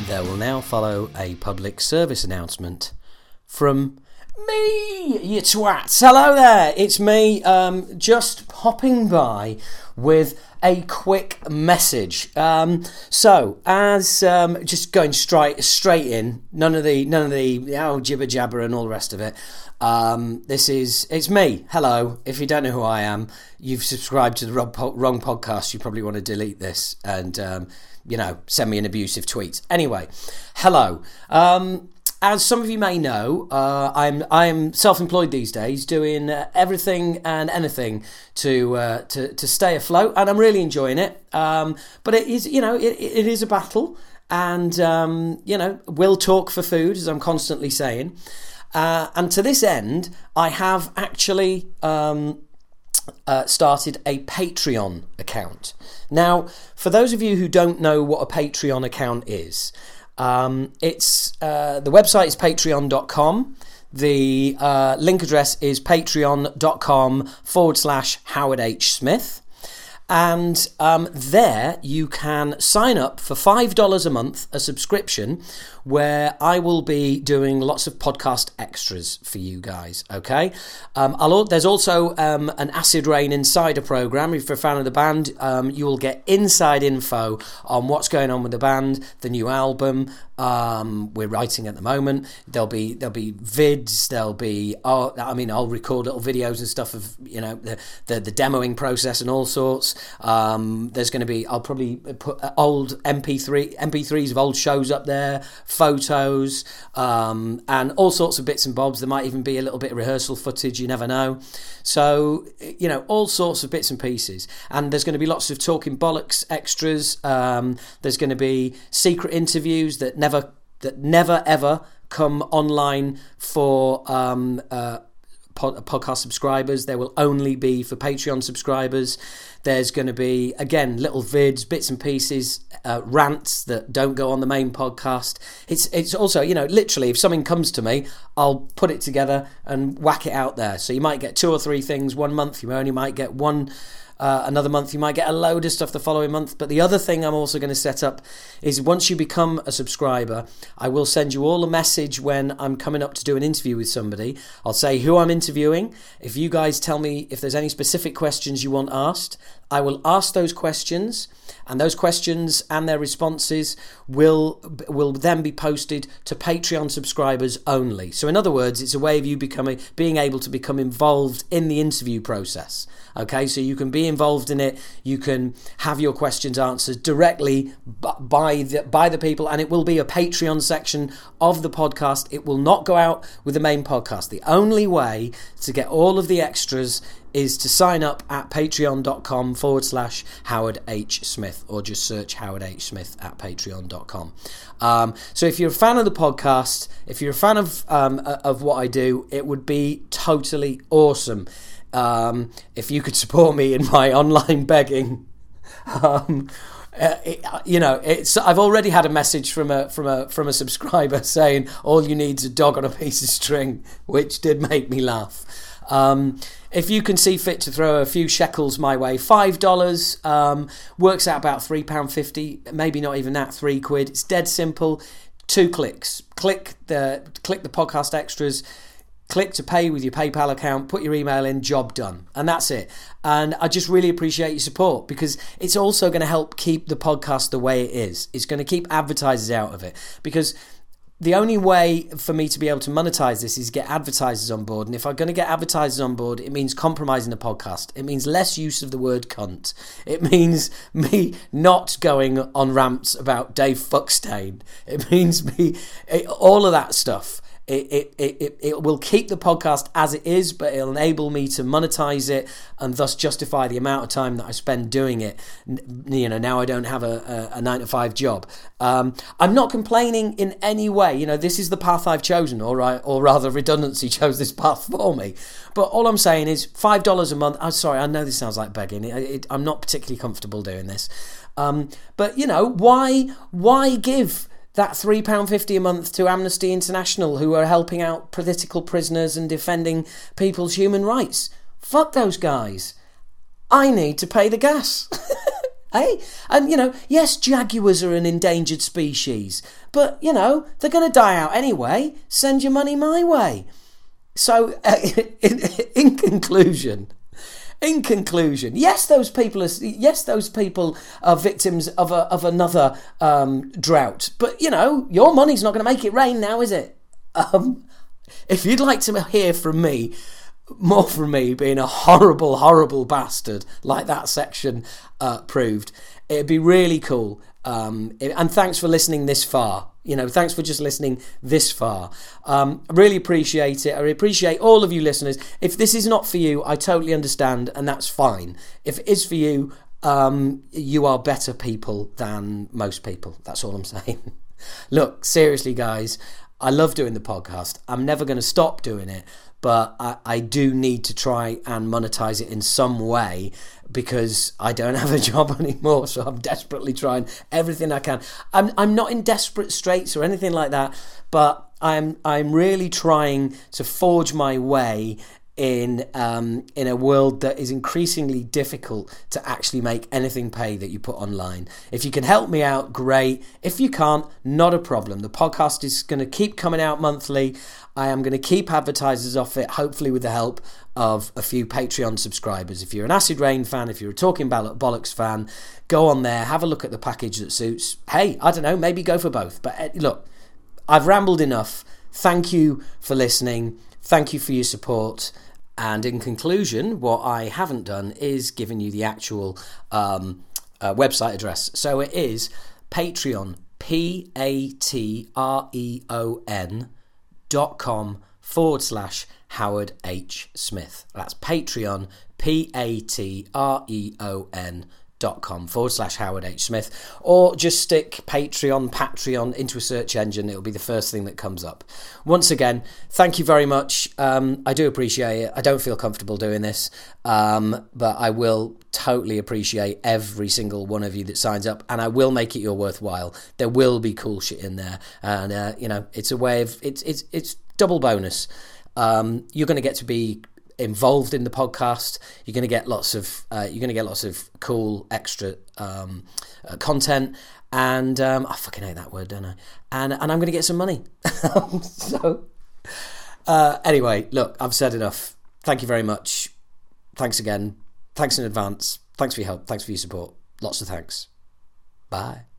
There will now follow a public service announcement from me, you twats. Hello there, it's me, um, just popping by with a quick message. Um, so, as um, just going straight straight in, none of the none of the oh jibber jabber and all the rest of it. Um, this is it's me. Hello. If you don't know who I am, you've subscribed to the wrong, wrong podcast. You probably want to delete this and um, you know send me an abusive tweet. Anyway, hello. As some of you may know, uh, I'm I'm self-employed these days, doing uh, everything and anything to, uh, to to stay afloat, and I'm really enjoying it. Um, but it is, you know, it, it is a battle, and um, you know, we'll talk for food, as I'm constantly saying. Uh, and to this end, I have actually um, uh, started a Patreon account. Now, for those of you who don't know what a Patreon account is, um, it's uh, the website is patreon.com. The uh, link address is patreon.com forward slash Howard H. Smith. And um, there you can sign up for $5 a month, a subscription, where I will be doing lots of podcast extras for you guys. Okay. Um, I'll, there's also um, an Acid Rain Insider program. If you're a fan of the band, um, you will get inside info on what's going on with the band, the new album. Um, we're writing at the moment. There'll be there'll be vids. There'll be oh, I mean I'll record little videos and stuff of you know the the, the demoing process and all sorts. Um, there's going to be I'll probably put old MP3 MP3s of old shows up there photos, um, and all sorts of bits and bobs. There might even be a little bit of rehearsal footage, you never know. So, you know, all sorts of bits and pieces. And there's going to be lots of talking bollocks extras. Um, there's going to be secret interviews that never, that never ever come online for um, podcast subscribers. There will only be for Patreon subscribers. There's going to be, again, little vids, bits and pieces, uh, rants that don't go on the main podcast. It's, it's also, you know, literally, if something comes to me, I'll put it together and whack it out there. So you might get two or three things one month, you only might get one uh, another month. You might get a load of stuff the following month. But the other thing I'm also going to set up is once you become a subscriber, I will send you all a message when I'm coming up to do an interview with somebody. I'll say who I'm interviewing. If you guys tell me if there's any specific questions you want asked, I will ask those questions, and those questions and their responses will will then be posted to Patreon subscribers only. So, in other words, it's a way of you becoming being able to become involved in the interview process. Okay, so you can be involved in it. You can have your questions answered directly by the by the people, and it will be a Patreon section of the podcast. It will not go out with the main podcast. The only way to get all of the extras is to sign up at patreon.com forward slash Howard H. Smith or just search Howard H. Smith at patreon.com. Um, so if you're a fan of the podcast, if you're a fan of, um, of what I do, it would be totally awesome um, if you could support me in my online begging. Um, uh, it, you know, it's. I've already had a message from a from a from a subscriber saying all you need is a dog on a piece of string, which did make me laugh. Um, if you can see fit to throw a few shekels my way, five dollars um, works out about three pound fifty, maybe not even that, three quid. It's dead simple. Two clicks. Click the click the podcast extras. Click to pay with your PayPal account, put your email in, job done. And that's it. And I just really appreciate your support because it's also going to help keep the podcast the way it is. It's going to keep advertisers out of it because the only way for me to be able to monetize this is get advertisers on board. And if I'm going to get advertisers on board, it means compromising the podcast. It means less use of the word cunt. It means me not going on rants about Dave Fuckstein. It means me, it, all of that stuff. It, it, it, it will keep the podcast as it is, but it'll enable me to monetize it and thus justify the amount of time that I spend doing it. You know, now I don't have a, a, a nine to five job. Um, I'm not complaining in any way. You know, this is the path I've chosen, or, right, or rather, redundancy chose this path for me. But all I'm saying is $5 a month. I'm sorry, I know this sounds like begging. It, I'm not particularly comfortable doing this. Um, but, you know, why, why give that £3.50 a month to Amnesty International, who are helping out political prisoners and defending people's human rights. Fuck those guys. I need to pay the gas. Eh? And, you know, yes, jaguars are an endangered species, but, you know, they're going to die out anyway. Send your money my way. So, uh, in, in conclusion, in conclusion, yes, those people are yes, those people are victims of a, of another um, drought. But you know, your money's not going to make it rain now, is it? Um, if you'd like to hear from me, more from me being a horrible, horrible bastard like that section uh, proved, it'd be really cool. Um, and thanks for listening this far. You know, thanks for just listening this far. Um, I really appreciate it. I appreciate all of you listeners. If this is not for you, I totally understand, and that's fine. If it is for you, um, you are better people than most people. That's all I'm saying. Look, seriously, guys, I love doing the podcast. I'm never going to stop doing it, but I, I do need to try and monetize it in some way because I don't have a job anymore. So I'm desperately trying everything I can. I'm I'm not in desperate straits or anything like that, but I'm I'm really trying to forge my way in um, in a world that is increasingly difficult to actually make anything pay that you put online. If you can help me out, great. If you can't, not a problem. The podcast is going to keep coming out monthly. I am going to keep advertisers off it, hopefully with the help of a few Patreon subscribers. If you're an Acid Rain fan, if you're a Talking Bollocks fan, go on there, have a look at the package that suits. Hey, I don't know, maybe go for both. But eh, look, I've rambled enough. Thank you for listening. Thank you for your support. And in conclusion, what I haven't done is given you the actual um, uh, website address. So it is Patreon, P A T R E O N dot com forward slash Howard H. Smith. That's Patreon, P A T R E O N dot com forward slash Howard H. Smith, or just stick Patreon, Patreon into a search engine. It'll be the first thing that comes up. Once again, thank you very much. Um, I do appreciate it. I don't feel comfortable doing this, um, but I will totally appreciate every single one of you that signs up, and I will make it your worthwhile. There will be cool shit in there, and uh, you know, it's a way of it's it's it's double bonus. Um, you're going to get to be involved in the podcast. You're going to get lots of uh, you're going to get lots of cool extra um, uh, content, and um, I fucking hate that word, don't I? And and I'm going to get some money. so uh, anyway, look, I've said enough. Thank you very much. Thanks again. Thanks in advance. Thanks for your help. Thanks for your support. Lots of thanks. Bye.